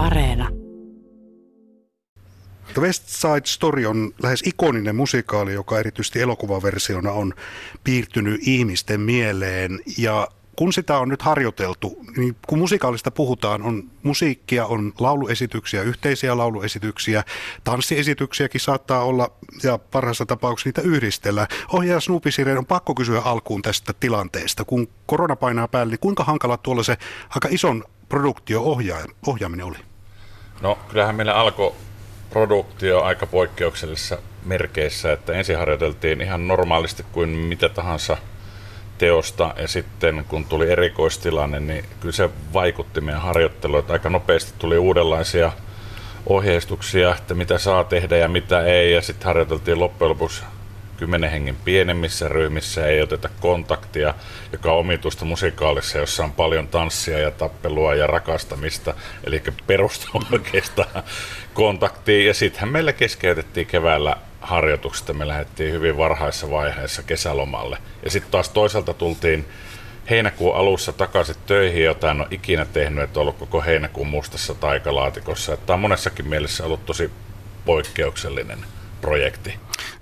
Areena. The West Side Story on lähes ikoninen musikaali, joka erityisesti elokuvaversiona on piirtynyt ihmisten mieleen. Ja kun sitä on nyt harjoiteltu, niin kun musikaalista puhutaan, on musiikkia, on lauluesityksiä, yhteisiä lauluesityksiä, tanssiesityksiäkin saattaa olla, ja parhaassa tapauksessa niitä yhdistellä. Ohjaaja Snoopy Siren on pakko kysyä alkuun tästä tilanteesta. Kun korona painaa päälle, niin kuinka hankala tuolla se aika ison produktio ohjaaminen oli? No kyllähän meillä alkoi produktio aika poikkeuksellisissa merkeissä, että ensin harjoiteltiin ihan normaalisti kuin mitä tahansa teosta ja sitten kun tuli erikoistilanne, niin kyllä se vaikutti meidän harjoitteluun, että aika nopeasti tuli uudenlaisia ohjeistuksia, että mitä saa tehdä ja mitä ei ja sitten harjoiteltiin loppujen lopuksi kymmenen hengen pienemmissä ryhmissä, ei oteta kontaktia, joka on omituista musikaalissa, jossa on paljon tanssia ja tappelua ja rakastamista, eli perustuu oikeastaan kontaktiin. Ja sittenhän meillä keskeytettiin keväällä harjoituksesta, me lähdettiin hyvin varhaisessa vaiheessa kesälomalle. Ja sitten taas toisaalta tultiin heinäkuun alussa takaisin töihin, jota en ole ikinä tehnyt, että ollut koko heinäkuun mustassa taikalaatikossa. Tämä on monessakin mielessä ollut tosi poikkeuksellinen projekti.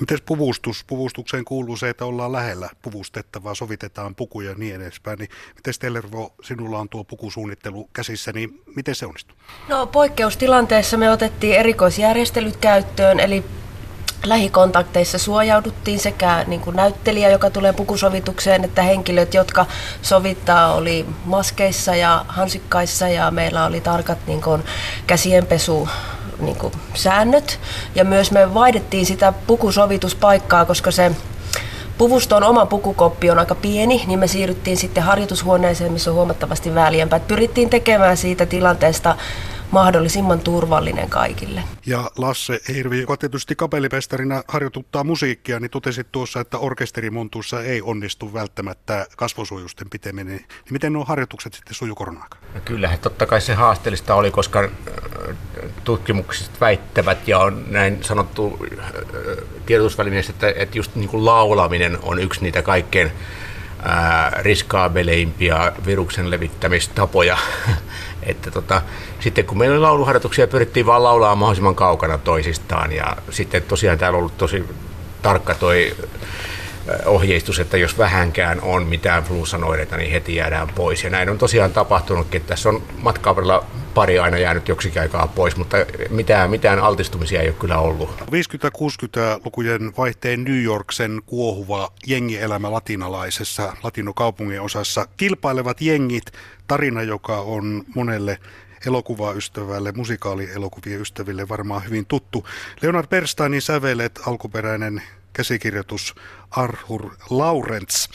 Miten puvustus? Puvustukseen kuuluu se, että ollaan lähellä puvustettavaa, sovitetaan pukuja ja niin edespäin. Niin miten Stellervo, sinulla on tuo pukusuunnittelu käsissä, niin miten se onnistuu? No poikkeustilanteessa me otettiin erikoisjärjestelyt käyttöön, eli lähikontakteissa suojauduttiin sekä niin kuin näyttelijä, joka tulee pukusovitukseen, että henkilöt, jotka sovittaa, oli maskeissa ja hansikkaissa ja meillä oli tarkat niin kuin, käsienpesu niin kuin, säännöt. Ja myös me vaihdettiin sitä pukusovituspaikkaa, koska se puvuston oma pukukoppi on aika pieni, niin me siirryttiin sitten harjoitushuoneeseen, missä on huomattavasti väljempää. Pyrittiin tekemään siitä tilanteesta mahdollisimman turvallinen kaikille. Ja Lasse Hirvi, joka tietysti kapellimestarina harjoituttaa musiikkia, niin totesit tuossa, että orkesterimontuussa ei onnistu välttämättä kasvosuojusten piteminen. Niin miten nuo harjoitukset sitten suju korona no Kyllähän totta kai se haasteellista oli, koska äh, tutkimukset väittävät ja on näin sanottu äh, tiedotusvälineessä, että, että just niin kuin laulaminen on yksi niitä kaikkein riskaabeleimpia viruksen levittämistapoja. että tota, sitten kun meillä oli lauluharjoituksia, pyrittiin vaan laulaa mahdollisimman kaukana toisistaan ja sitten tosiaan täällä on ollut tosi tarkka toi ohjeistus, että jos vähänkään on mitään flussanoireita, niin heti jäädään pois. Ja näin on tosiaan tapahtunutkin. Tässä on matkavarilla pari aina jäänyt joksikin aikaa pois, mutta mitään, mitään altistumisia ei ole kyllä ollut. 50-60-lukujen vaihteen New Yorksen kuohuva jengielämä latinalaisessa latinokaupungin osassa. Kilpailevat jengit, tarina, joka on monelle elokuvaystävälle, musikaalielokuvien ystäville varmaan hyvin tuttu. Leonard Bernsteinin sävelet, alkuperäinen käsikirjoitus Arthur Lawrence.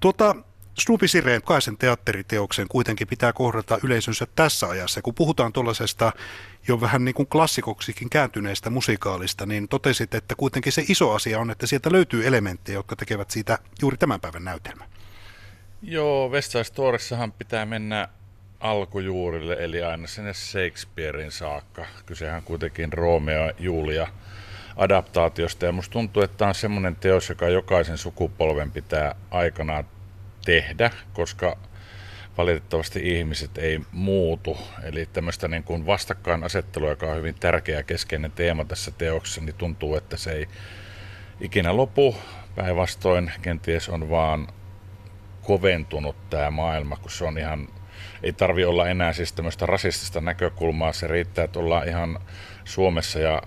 Tuota, Snoopy Sireen kaisen teatteriteoksen kuitenkin pitää kohdata yleisönsä tässä ajassa. Kun puhutaan tuollaisesta jo vähän niin kuin klassikoksikin kääntyneestä musikaalista, niin totesit, että kuitenkin se iso asia on, että sieltä löytyy elementtejä, jotka tekevät siitä juuri tämän päivän näytelmän. Joo, West Side pitää mennä alkujuurille, eli aina sinne Shakespearein saakka. Kysehän kuitenkin Romeo ja Julia adaptaatiosta, ja musta tuntuu, että tämä on semmoinen teos, joka jokaisen sukupolven pitää aikanaan tehdä, koska valitettavasti ihmiset ei muutu. Eli tämmöistä niin kuin vastakkainasettelua, joka on hyvin tärkeä keskeinen teema tässä teoksessa, niin tuntuu, että se ei ikinä lopu. Päinvastoin kenties on vaan koventunut tämä maailma, kun se on ihan, ei tarvi olla enää siis tämmöistä rasistista näkökulmaa, se riittää, että ollaan ihan Suomessa ja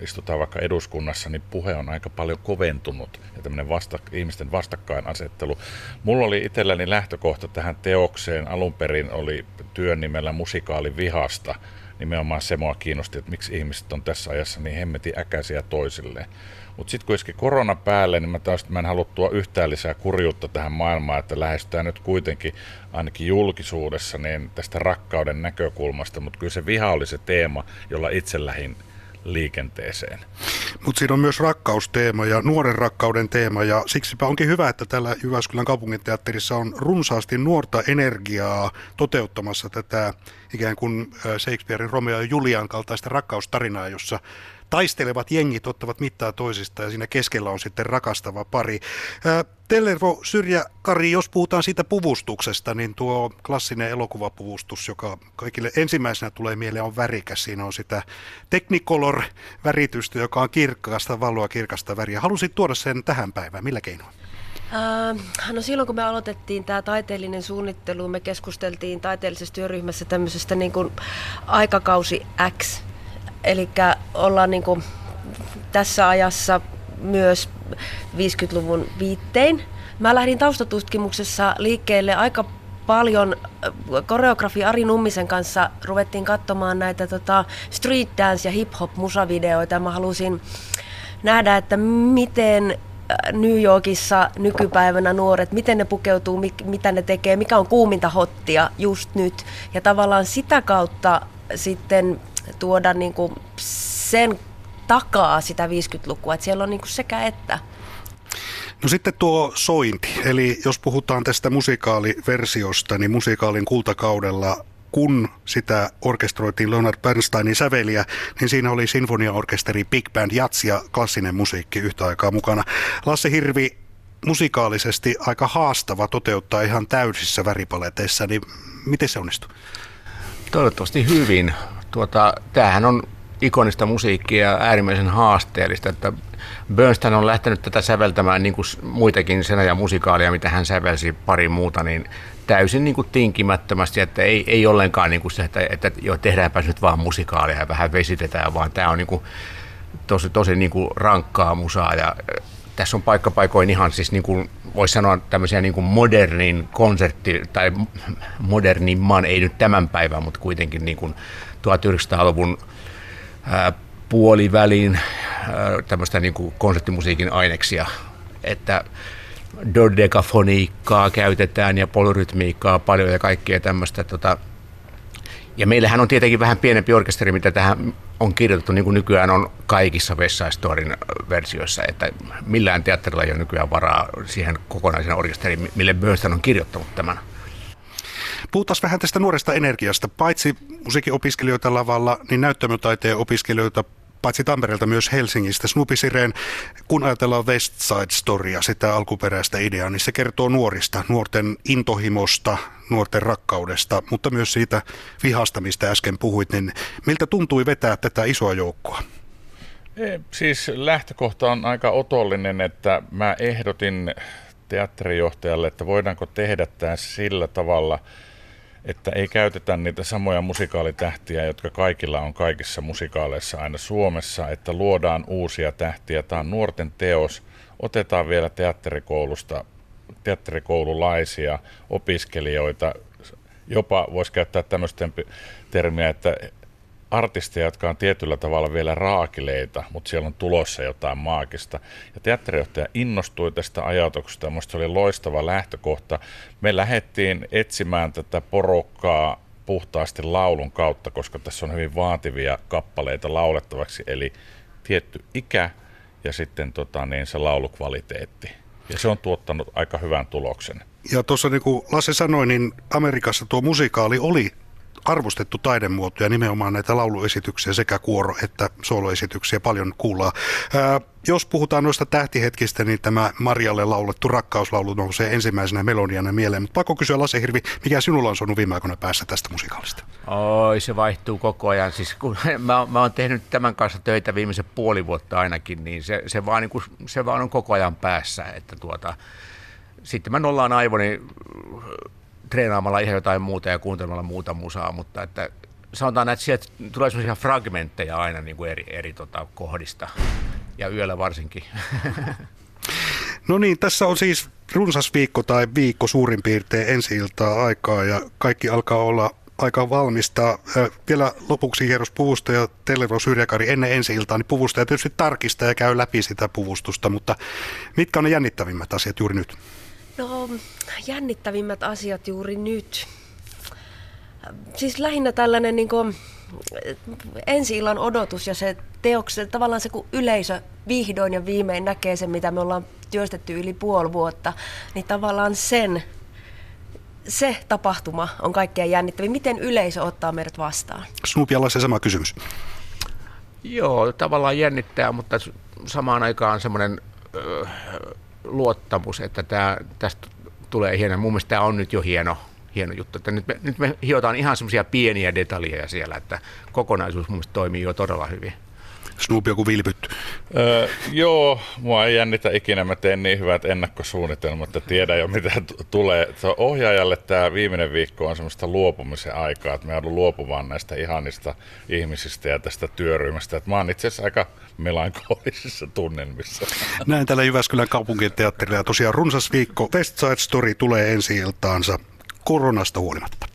istutaan vaikka eduskunnassa, niin puhe on aika paljon koventunut ja tämmöinen vasta, ihmisten vastakkainasettelu. Mulla oli itselläni lähtökohta tähän teokseen. Alun perin oli työn nimellä musikaali vihasta. Nimenomaan se mua kiinnosti, että miksi ihmiset on tässä ajassa niin hemmetin äkäisiä toisilleen. Mutta sitten kun iski korona päälle, niin mä taas mä en halua tuoda yhtään lisää kurjuutta tähän maailmaan, että lähestytään nyt kuitenkin ainakin julkisuudessa niin tästä rakkauden näkökulmasta, mutta kyllä se viha oli se teema, jolla itse lähin liikenteeseen. Mutta siinä on myös rakkausteema ja nuoren rakkauden teema ja siksipä onkin hyvä, että täällä Jyväskylän kaupunginteatterissa on runsaasti nuorta energiaa toteuttamassa tätä ikään kuin Shakespearein Romeo ja Julian kaltaista rakkaustarinaa, jossa taistelevat jengit ottavat mittaa toisista ja siinä keskellä on sitten rakastava pari. Tellervo Syrjä Kari, jos puhutaan siitä puvustuksesta, niin tuo klassinen elokuvapuvustus, joka kaikille ensimmäisenä tulee mieleen, on värikäs. Siinä on sitä Technicolor-väritystä, joka on kirkkaasta valoa, kirkasta väriä. Halusit tuoda sen tähän päivään. Millä keinoin? No silloin kun me aloitettiin tämä taiteellinen suunnittelu, me keskusteltiin taiteellisessa työryhmässä tämmöisestä niin kuin aikakausi X. Eli ollaan niin kuin tässä ajassa myös 50-luvun viittein. Mä lähdin taustatutkimuksessa liikkeelle aika paljon koreografi Ari Nummisen kanssa ruvettiin katsomaan näitä tota, street dance ja hip hop musavideoita. Mä halusin nähdä, että miten New Yorkissa nykypäivänä nuoret, miten ne pukeutuu, mitä ne tekee, mikä on kuuminta hottia just nyt. Ja tavallaan sitä kautta sitten tuoda niin kuin sen takaa sitä 50-lukua, että siellä on niin kuin sekä että. No sitten tuo sointi, eli jos puhutaan tästä musikaaliversiosta, niin musikaalin kultakaudella kun sitä orkestroitiin Leonard Bernsteinin säveliä, niin siinä oli sinfoniaorkesteri, big band, jats ja klassinen musiikki yhtä aikaa mukana. Lasse Hirvi, musikaalisesti aika haastava toteuttaa ihan täysissä väripaleteissa, niin miten se onnistuu? Toivottavasti hyvin. Tuota, tämähän on ikonista musiikkia äärimmäisen haasteellista, että Bernstein on lähtenyt tätä säveltämään niin kuin muitakin ja musikaalia, mitä hän sävelsi pari muuta, niin täysin niin kuin tinkimättömästi, että ei, ei ollenkaan niin kuin se, että, että jo tehdäänpä nyt vaan musikaalia ja vähän vesitetään, vaan tämä on niin kuin tosi, tosi niin kuin rankkaa musaa ja tässä on paikkapaikoin ihan siis niin kuin voisi sanoa tämmöisiä niin kuin modernin konsertti tai modernimman, ei nyt tämän päivän, mutta kuitenkin niin kuin 1900-luvun ää, tämmöistä niin kuin konserttimusiikin aineksia, että dodekafoniikkaa käytetään ja polyrytmiikkaa paljon ja kaikkea tämmöistä. Tota. Ja meillähän on tietenkin vähän pienempi orkesteri, mitä tähän on kirjoitettu, niin kuin nykyään on kaikissa West Storin versioissa, että millään teatterilla ei ole nykyään varaa siihen kokonaisen orkesteriin, mille Bernstein on kirjoittanut tämän. Puhutaan vähän tästä nuoresta energiasta. Paitsi musiikinopiskelijoita lavalla, niin näyttämötaiteen opiskelijoita paitsi Tampereelta myös Helsingistä. Snoopy Sireen, kun ajatellaan West Side Storya, sitä alkuperäistä ideaa, niin se kertoo nuorista, nuorten intohimosta, nuorten rakkaudesta, mutta myös siitä vihasta, mistä äsken puhuit, niin miltä tuntui vetää tätä isoa joukkoa? E, siis lähtökohta on aika otollinen, että mä ehdotin teatterijohtajalle, että voidaanko tehdä tämä sillä tavalla, että ei käytetä niitä samoja musikaalitähtiä, jotka kaikilla on kaikissa musikaaleissa aina Suomessa, että luodaan uusia tähtiä. Tämä on nuorten teos. Otetaan vielä teatterikoulusta teatterikoululaisia opiskelijoita, jopa voisi käyttää tämmöistä termiä, että artisteja, jotka on tietyllä tavalla vielä raakileita, mutta siellä on tulossa jotain maagista. Ja teatterijohtaja innostui tästä ajatuksesta ja se oli loistava lähtökohta. Me lähdettiin etsimään tätä porukkaa puhtaasti laulun kautta, koska tässä on hyvin vaativia kappaleita laulettavaksi, eli tietty ikä ja sitten tota, niin se laulukvaliteetti. Ja se on tuottanut aika hyvän tuloksen. Ja tuossa niin kuin Lasse sanoi, niin Amerikassa tuo musikaali oli arvostettu taidemuoto ja nimenomaan näitä lauluesityksiä sekä kuoro- että soloesityksiä paljon kuullaan. Ää, jos puhutaan noista tähtihetkistä, niin tämä Marjalle laulettu rakkauslaulu nousee ensimmäisenä melodiana mieleen. Mutta pakko kysyä Lasse Hirvi, mikä sinulla on sunut viime aikoina päässä tästä musikaalista? Oi, se vaihtuu koko ajan. Siis kun mä, mä oon tehnyt tämän kanssa töitä viimeisen puoli vuotta ainakin, niin se, se, vaan, niin kuin, se vaan on koko ajan päässä. Että tuota, sitten mä nollaan aivoni treenaamalla ihan jotain muuta ja kuuntelemalla muuta musaa, mutta että sanotaan, että sieltä tulee sellaisia fragmentteja aina niin kuin eri, eri tota, kohdista ja yöllä varsinkin. No niin, tässä on siis runsas viikko tai viikko suurin piirtein ensi iltaa aikaa ja kaikki alkaa olla aika valmista. Vielä lopuksi hieros puvusta ja Telero Syrjäkari ennen ensi iltaa, niin puvusta ja tietysti tarkistaa ja käy läpi sitä puvustusta, mutta mitkä on ne jännittävimmät asiat juuri nyt? No, jännittävimmät asiat juuri nyt. Siis lähinnä tällainen niin kuin, ensi illan odotus ja se teoksen, tavallaan se kun yleisö vihdoin ja viimein näkee sen, mitä me ollaan työstetty yli puoli vuotta, niin tavallaan sen, se tapahtuma on kaikkein jännittävin. Miten yleisö ottaa meidät vastaan? Snoopy se sama kysymys. Joo, tavallaan jännittää, mutta samaan aikaan semmoinen ö, luottamus, että tämä, tästä tulee hieno. Mun mielestä tämä on nyt jo hieno, hieno juttu. Että nyt, me, nyt me hiotaan ihan semmoisia pieniä detaljeja siellä, että kokonaisuus mun mielestä toimii jo todella hyvin. Snoop joku vilpytty. Öö, joo, mua ei jännitä ikinä. Mä teen niin hyvät ennakkosuunnitelmat, että tiedän jo mitä t- tulee. Se ohjaajalle tämä viimeinen viikko on semmoista luopumisen aikaa, että me joudun luopumaan näistä ihanista ihmisistä ja tästä työryhmästä. Että mä oon itse asiassa aika melankoolisissa tunnelmissa. Näin täällä Jyväskylän kaupunginteatterilla ja tosiaan runsas viikko West Side Story tulee ensi iltaansa koronasta huolimatta.